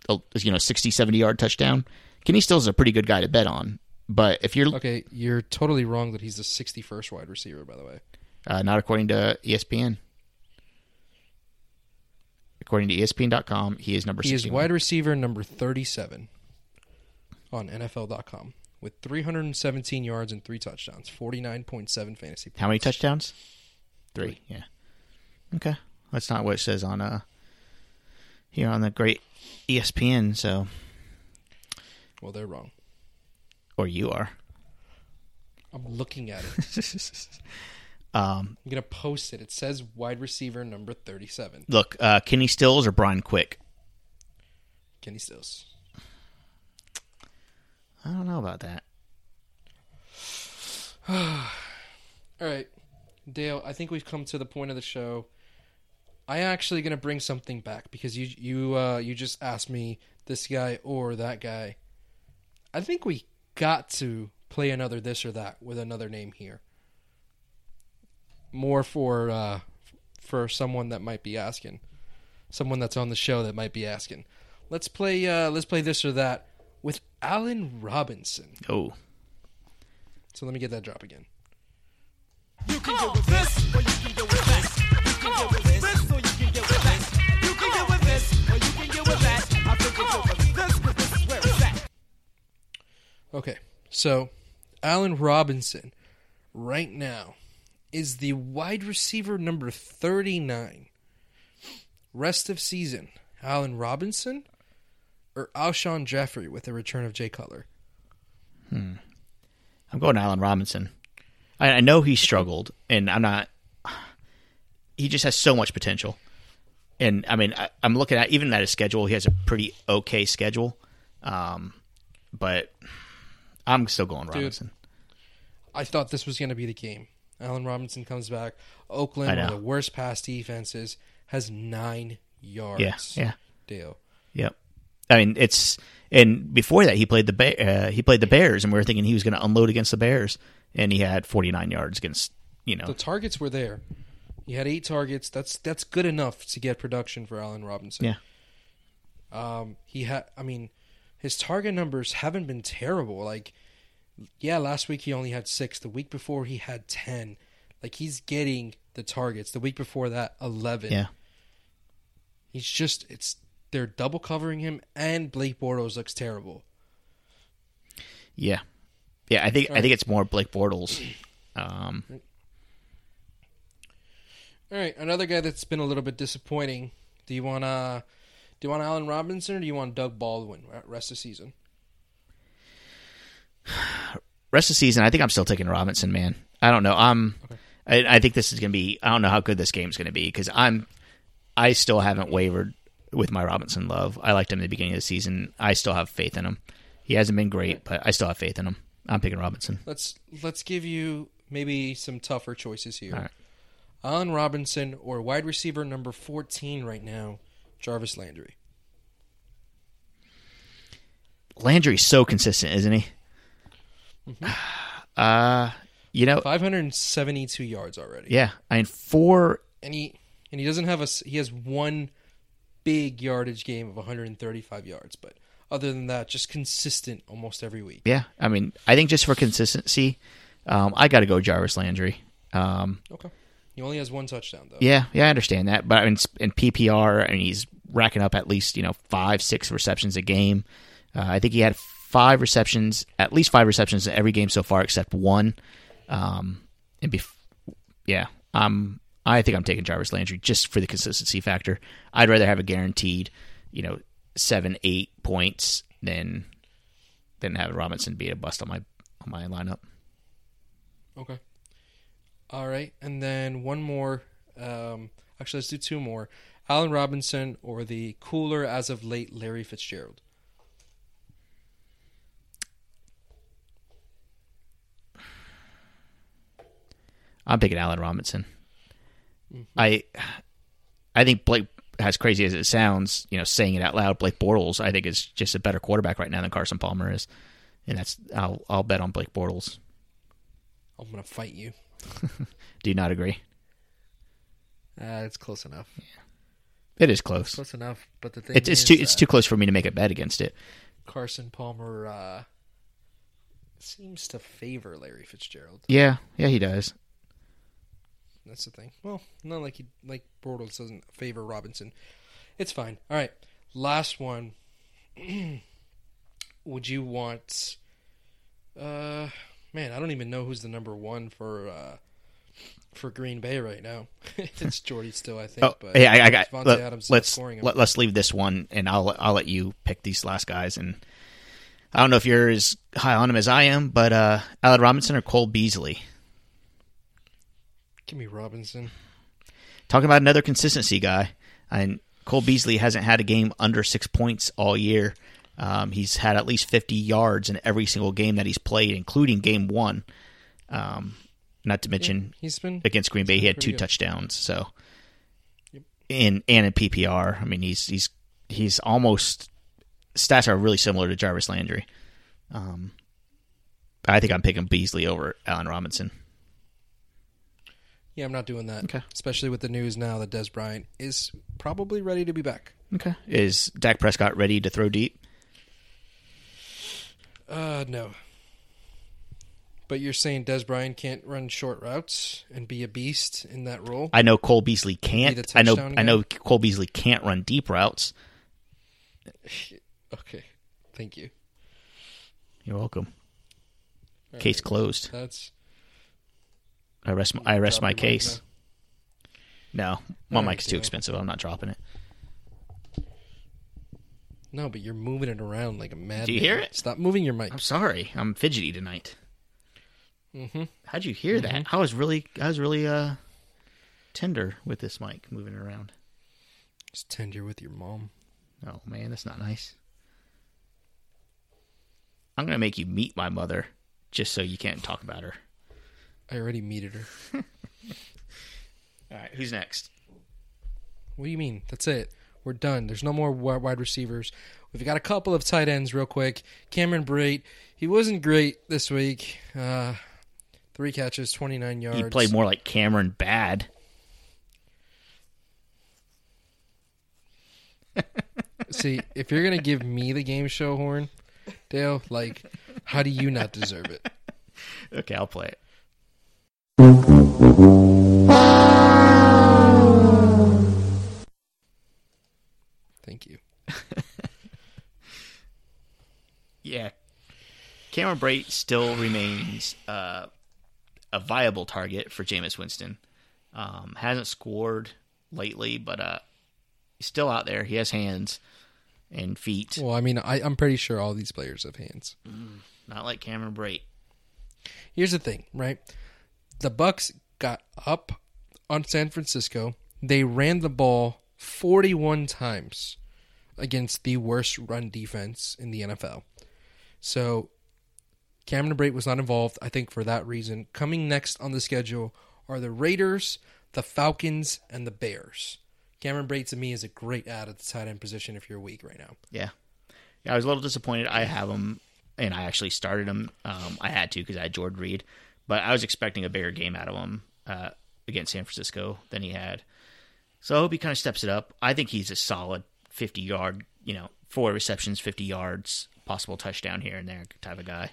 you know, 60, 70 yard touchdown, Kenny Stills is a pretty good guy to bet on. But if you're okay, you're totally wrong that he's the 61st wide receiver. By the way, uh, not according to ESPN, according to ESPN.com, he is number he is 61. wide receiver number 37 on NFL.com with 317 yards and three touchdowns, 49.7 fantasy. Points. How many touchdowns? Three. Yeah. Okay, that's not what it says on uh here on the great ESPN. So, Well, they're wrong. or you are. I'm looking at it. Um, I'm gonna post it. It says wide receiver number 37. look, uh, Kenny Stills or Brian Quick. Kenny Stills. I don't know about that. All right, Dale. I think we've come to the point of the show. I actually gonna bring something back because you you uh, you just asked me this guy or that guy. I think we got to play another this or that with another name here. More for uh, for someone that might be asking, someone that's on the show that might be asking. Let's play uh, let's play this or that with Allen Robinson. Oh, So let me get that drop again. You can get with this, or you can get with that. You can get with Okay, so Allen Robinson right now is the wide receiver number 39. Rest of season, Allen Robinson or Alshon Jeffery with the return of Jay Cutler? I'm going Allen Robinson. I, I know he struggled, and I'm not. He just has so much potential, and I mean, I, I'm looking at even at his schedule. He has a pretty okay schedule, um, but I'm still going Robinson. I thought this was going to be the game. Allen Robinson comes back. Oakland, one of the worst pass defenses, has nine yards. Yeah, yeah. Dale. Yep. I mean, it's and before that he played the Ba- uh, he played the Bears, and we were thinking he was going to unload against the Bears, and he had 49 yards against you know The targets were there. He had eight targets. That's that's good enough to get production for Allen Robinson. Yeah. Um, he had. I mean, his target numbers haven't been terrible. Like, yeah, last week he only had six. The week before he had ten. Like he's getting the targets. The week before that, eleven. yeah He's just it's they're double covering him, and Blake Bortles looks terrible. yeah yeah. I think I Right. think it's more Blake Bortles. Um, All right, another guy that's been a little bit disappointing. Do you want uh do you want Allen Robinson or do you want Doug Baldwin rest of season? rest of the season, I think I'm still taking Robinson. Man, I don't know. Um, I'm. I, I think this is going to be. I don't know how good this game's going to be because I'm. I still haven't wavered with my Robinson love. I liked him at the beginning of the season. I still have faith in him. He hasn't been great, but I still have faith in him. I'm picking Robinson. Let's let's give you maybe some tougher choices here. All right. Allen Robinson or wide receiver number 14 right now, Jarvis Landry. Landry's so consistent, isn't he? Uh You know, 572 yards already. yeah. I mean, four. and he and he doesn't have a he has one big yardage game of 135 yards, but other than that, just consistent almost every week. Yeah, I mean, I think just for consistency, um, I got to go Jarvis Landry. Um, Okay, he only has one touchdown though. yeah, yeah, I understand that, but I mean, in PPR, I mean, he's racking up at least you know five, six receptions a game. Uh, I think he had five receptions, at least five receptions in every game so far, except one. Um, and bef- yeah, um, I think I'm taking Jarvis Landry just for the consistency factor. I'd rather have a guaranteed, you know, seven, eight points than than have Robinson be a bust on my on my lineup. Okay. All right, and then one more. Um, actually, let's do two more. Allen Robinson or the cooler as of late Larry Fitzgerald. I'm picking Allen Robinson. I I think Blake, as crazy as it sounds, you know, saying it out loud, Blake Bortles, I think is just a better quarterback right now than Carson Palmer is, and that's I'll I'll bet on Blake Bortles. I'm gonna fight you. Do you not agree? Uh, it's close enough. It is close. Close enough, but the thing It's it's is too it's that too close for me to make a bet against it. Carson Palmer uh, seems to favor Larry Fitzgerald. Yeah, yeah, he does. That's the thing. Well, not like he like Bortles doesn't favor Robinson. It's fine. All right, last one. Would you want? Uh, man, I don't even know who's the number one for uh for Green Bay right now. it's Jordy still, I think. Oh, but hey, I, I got. Davante Let, Adams let's let, us leave this one, and I'll I'll let you pick these last guys. And I don't know if you're as high on him as I am, but uh, Allen Robinson or Cole Beasley. Give me Robinson. Talking about another consistency guy, and Cole Beasley hasn't had a game under six points all year. Um, he's had at least 50 yards in every single game that he's played, including game one. Um, not to mention He's been against Green Bay, he had two good. touchdowns. So, in and in PPR, I mean, he's he's he's almost stats are really similar to Jarvis Landry. Um, I think I'm picking Beasley over Allen Robinson. Yeah, I'm not doing that. Okay. Especially with the news now that Dez Bryant is probably ready to be back. Okay, is Dak Prescott ready to throw deep? Uh, no. But you're saying Dez Bryant can't run short routes and be a beast in that role? I know Cole Beasley can't. I know. touchdown I know Cole Beasley can't run deep routes. Okay. Thank you. You're welcome. All Case right. closed. That's I rest. My, I rest my mic case. No, my All right, mic's too expensive. I'm not dropping it. No, but you're moving it around like a mad. Do you hear it? Stop moving your mic. I'm sorry. I'm fidgety tonight. Mm-hmm. How'd you hear that? I was really, I was really uh tender with this mic moving it around. Just tender with your mom. Oh man, that's not nice. I'm gonna make you meet my mother, just so you can't talk about her. I already meted her. All right, who's next? What do you mean? That's it. We're done. There's no more wide receivers. We've got a couple of tight ends, real quick. Cameron Brate. He wasn't great this week. Uh, three catches, 29 yards. He played more like Cameron Bad. See, if you're gonna give me the game show horn, Dale, like, how do you not deserve it? Okay, I'll play it. Thank you. Yeah. Cameron Brate still remains uh, a viable target for Jameis Winston. Um, hasn't scored lately, but uh, he's still out there. He has hands and feet. Well, I mean, I, I'm pretty sure all these players have hands. Not like Cameron Brate. Here's the thing, right? The Bucs got up on San Francisco. They ran the ball 41 times against the worst run defense in the NFL. So Cameron Brate was not involved, I think, for that reason. Coming next on the schedule are the Raiders, the Falcons, and the Bears. Cameron Brate to me is a great add at the tight end position if you're weak right now. Yeah. Yeah, I was a little disappointed. I have him, and I actually started him. Um, I had to because I had Jordan Reed, but I was expecting a bigger game out of him uh, against San Francisco than he had. So I hope he kind of steps it up. I think he's a solid 50 yard, you know, four receptions, 50 yards, possible touchdown here and there type of guy.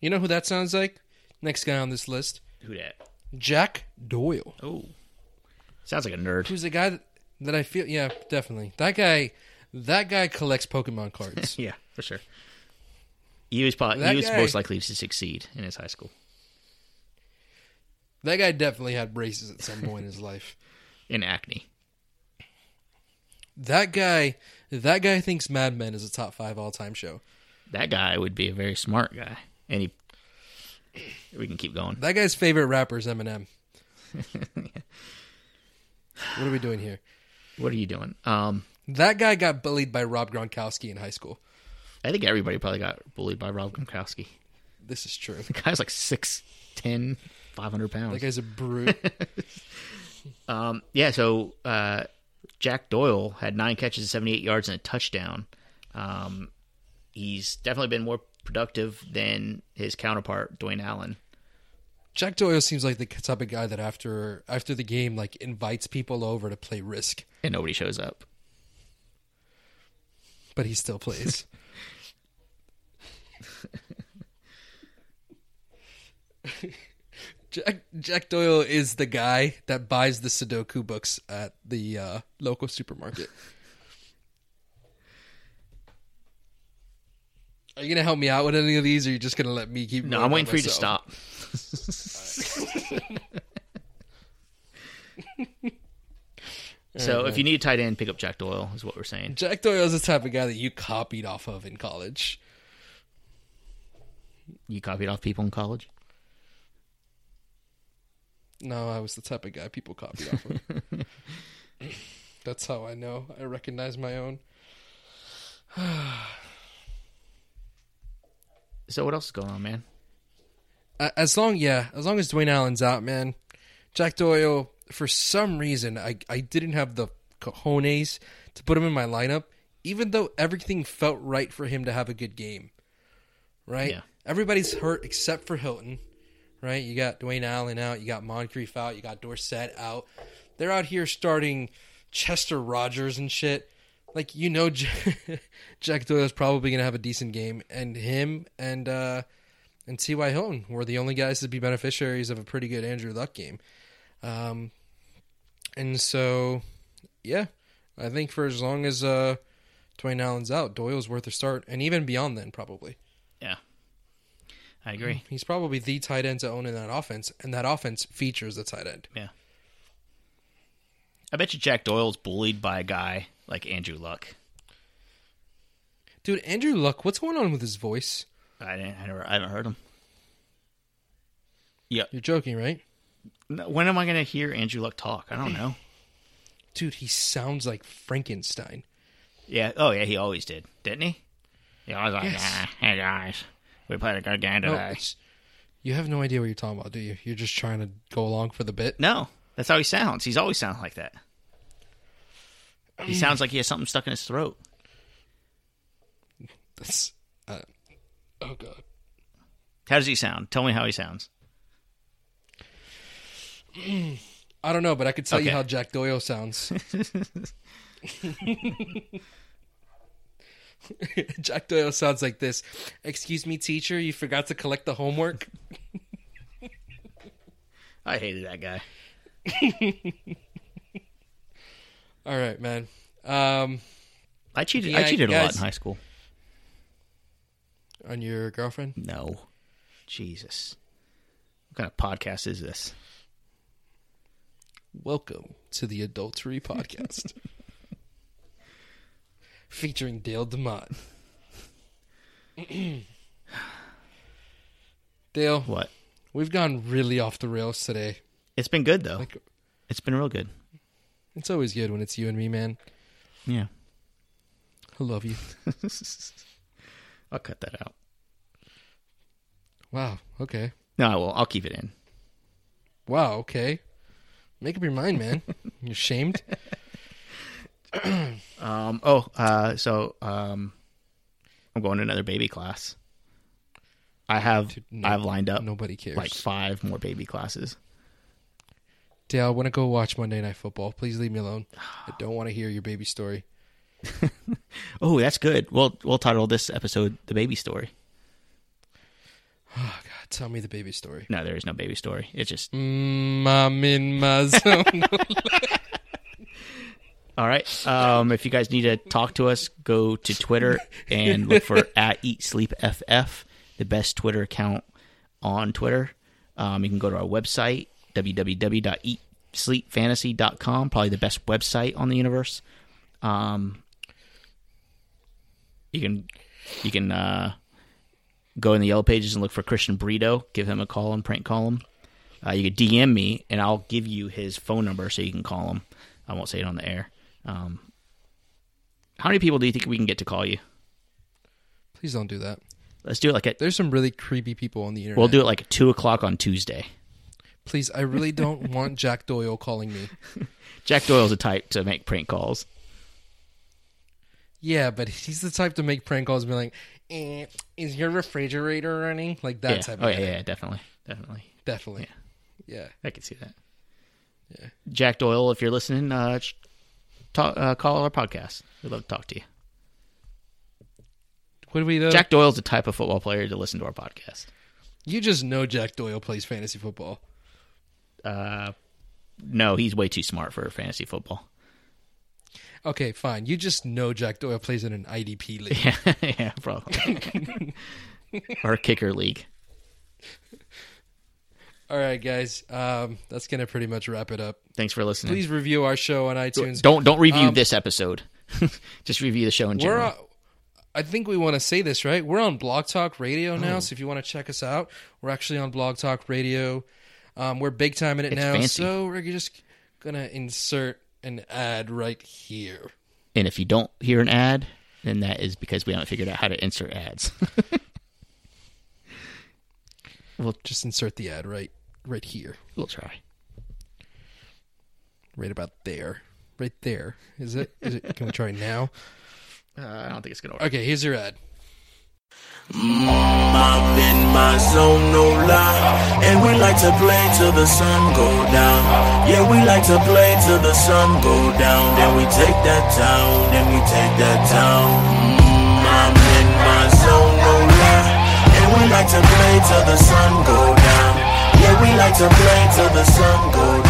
You know who that sounds like? Next guy on this list, Who dat? Jack Doyle. Oh, sounds like a nerd. Who's the guy that, that I feel? Yeah, definitely. That guy. That guy collects Pokemon cards. yeah, for sure. He was probably, That he was guy- most likely to succeed in his high school that guy definitely had braces at some point in his life. in acne. That guy. That guy thinks Mad Men is a top five all time show. That guy would be a very smart guy, and he. We can keep going. That guy's favorite rapper is Eminem. what are we doing here? What are you doing? Um, That guy got bullied by Rob Gronkowski in high school. I think everybody probably got bullied by Rob Gronkowski. This is true. The guy's like 6'10", 500 pounds. That guy's a brute. Um, yeah, so uh, Jack Doyle had nine catches, 78 yards, and a touchdown. Um, he's definitely been more productive than his counterpart, Dwayne Allen. Jack Doyle seems like the type of guy that after after the game, like invites people over to play Risk, And nobody shows up. but he still plays. Jack Jack Doyle is the guy that buys the Sudoku books at the uh, local supermarket. Are you gonna help me out with any of these, or are you just gonna let me keep? No, I'm waiting for you to stop. so if you need a tight end, pick up Jack Doyle, is what we're saying. Jack Doyle is the type of guy that you copied off of in college. You copied off people in college? No, I was the type of guy people copied off of. That's how I know. I recognize my own. So what else is going on, man? As long, yeah, as long as Dwayne Allen's out, man. Jack Doyle, for some reason, I I didn't have the cojones to put him in my lineup, even though everything felt right for him to have a good game. Right? Yeah. Everybody's hurt except for Hilton. Right? You got Dwayne Allen out, you got Moncrief out, you got Dorsett out. They're out here starting Chester Rogers and shit. Like you know, Jack Doyle is probably gonna have a decent game, and him and uh, and T.Y. Hilton were the only guys to be beneficiaries of a pretty good Andrew Luck game. Um, and so, yeah, I think for as long as uh, Dwayne Allen's out, Doyle's worth a start, and even beyond then, probably. I agree. He's probably the tight end to own in that offense, and that offense features the tight end. Yeah. I bet you Jack Doyle's bullied by a guy like Andrew Luck. Dude, Andrew Luck, what's going on with his voice? I didn't. I never. I haven't heard him. Yeah. You're joking, right? No, When am I going to hear Andrew Luck talk? I don't know. Dude, he sounds like Frankenstein. Yeah. Oh, yeah. He always did, didn't he? Yeah. I was like, Yes. "Ah, hey guys, we played a good game No, today. it's- you have no idea what you're talking about, do you? You're just trying to go along for the bit. No, that's how he sounds. He's always sounded like that. He sounds like he has something stuck in his throat. That's uh, oh god. How does he sound? Tell me how he sounds. I don't know, but I could tell you how Jack Doyle sounds. Jack Doyle sounds like this. Excuse me, teacher, you forgot to collect the homework. I hated that guy. All right, man. Um, I cheated. Yeah, I cheated a lot in high school. on your girlfriend? No, Jesus. What kind of podcast is this? Welcome to the Adultery Podcast, featuring Dale Demott. Dale, What? we've gone really off the rails today. It's been good though. Like, It's been real good. it's always good when it's you and me, man. Yeah. I love you. I'll cut that out. Wow. Okay. No, I will. I'll keep it in. Wow. Okay. Make up your mind, man. You're ashamed. Um. Oh. Uh. So. Um. I'm going to another baby class. I have no- I've lined up Nobody cares. like five more baby classes. Dale, I want to go watch Monday Night Football. Please leave me alone. I don't want to hear your baby story. Oh, that's good. We'll we'll title this episode "The Baby Story." Oh God, tell me the baby story. No, there is no baby story. It's just Mm, I'm in my zone. all right. Um, if you guys need to talk to us, go to Twitter and look for at Eat Sleep FF, the best Twitter account on Twitter. Um, you can go to our website www.eatsleepfantasy.com, probably the best website on the universe. Um, you can you can uh, go in the yellow pages and look for Christian Burrito. Give him a call and prank call him. Uh, you can DM me and I'll give you his phone number so you can call him. I won't say it on the air. Um, how many people do you think we can get to call you? Please don't do that. Let's do it like at There's some really creepy people on the internet. we'll do it like at two o'clock on Tuesday. Please, I really don't want Jack Doyle calling me. Jack Doyle's the type to make prank calls. Yeah, but he's the type to make prank calls and be like, eh, "Is your refrigerator running?" Like that yeah. type. Oh of yeah, yeah, definitely, definitely. definitely. Yeah. yeah, I can see that. Yeah. Jack Doyle, if you're listening, uh, talk, uh, call our podcast. We'd love to talk to you. What do we do? Jack Doyle's the type of football player to listen to our podcast. you just know Jack Doyle plays fantasy football. Uh, no, he's way too smart for fantasy football. Okay, fine. You just know Jack Doyle plays in an IDP league. Yeah, yeah, probably. or a kicker league. All right, guys. Um, that's gonna pretty much wrap it up. Thanks for listening. Please review our show on iTunes. don't don't review Um, this episode. Just review the show in general. I think we want to say this right. We're on Blog Talk Radio now, so if you want to check us out, we're actually on Blog Talk Radio. Um, we're big time in it It's now, fancy. so we're just gonna insert an ad right here. and if you don't hear an ad, then that is because we haven't figured out how to insert ads. We'll just insert the ad right, right here, we'll try. right about there, right there. Is it? Is it? Can we try now? Uh, I don't think it's gonna work. Okay, here's your ad. I'm in my zone, no lie. And we like to play till the sun go down. Yeah, we like to play till the sun go down. Then we take that town, then we take that town. Mm, I'm in my zone, no lie. And we like to play till the sun go down. Yeah, we like to play till the sun go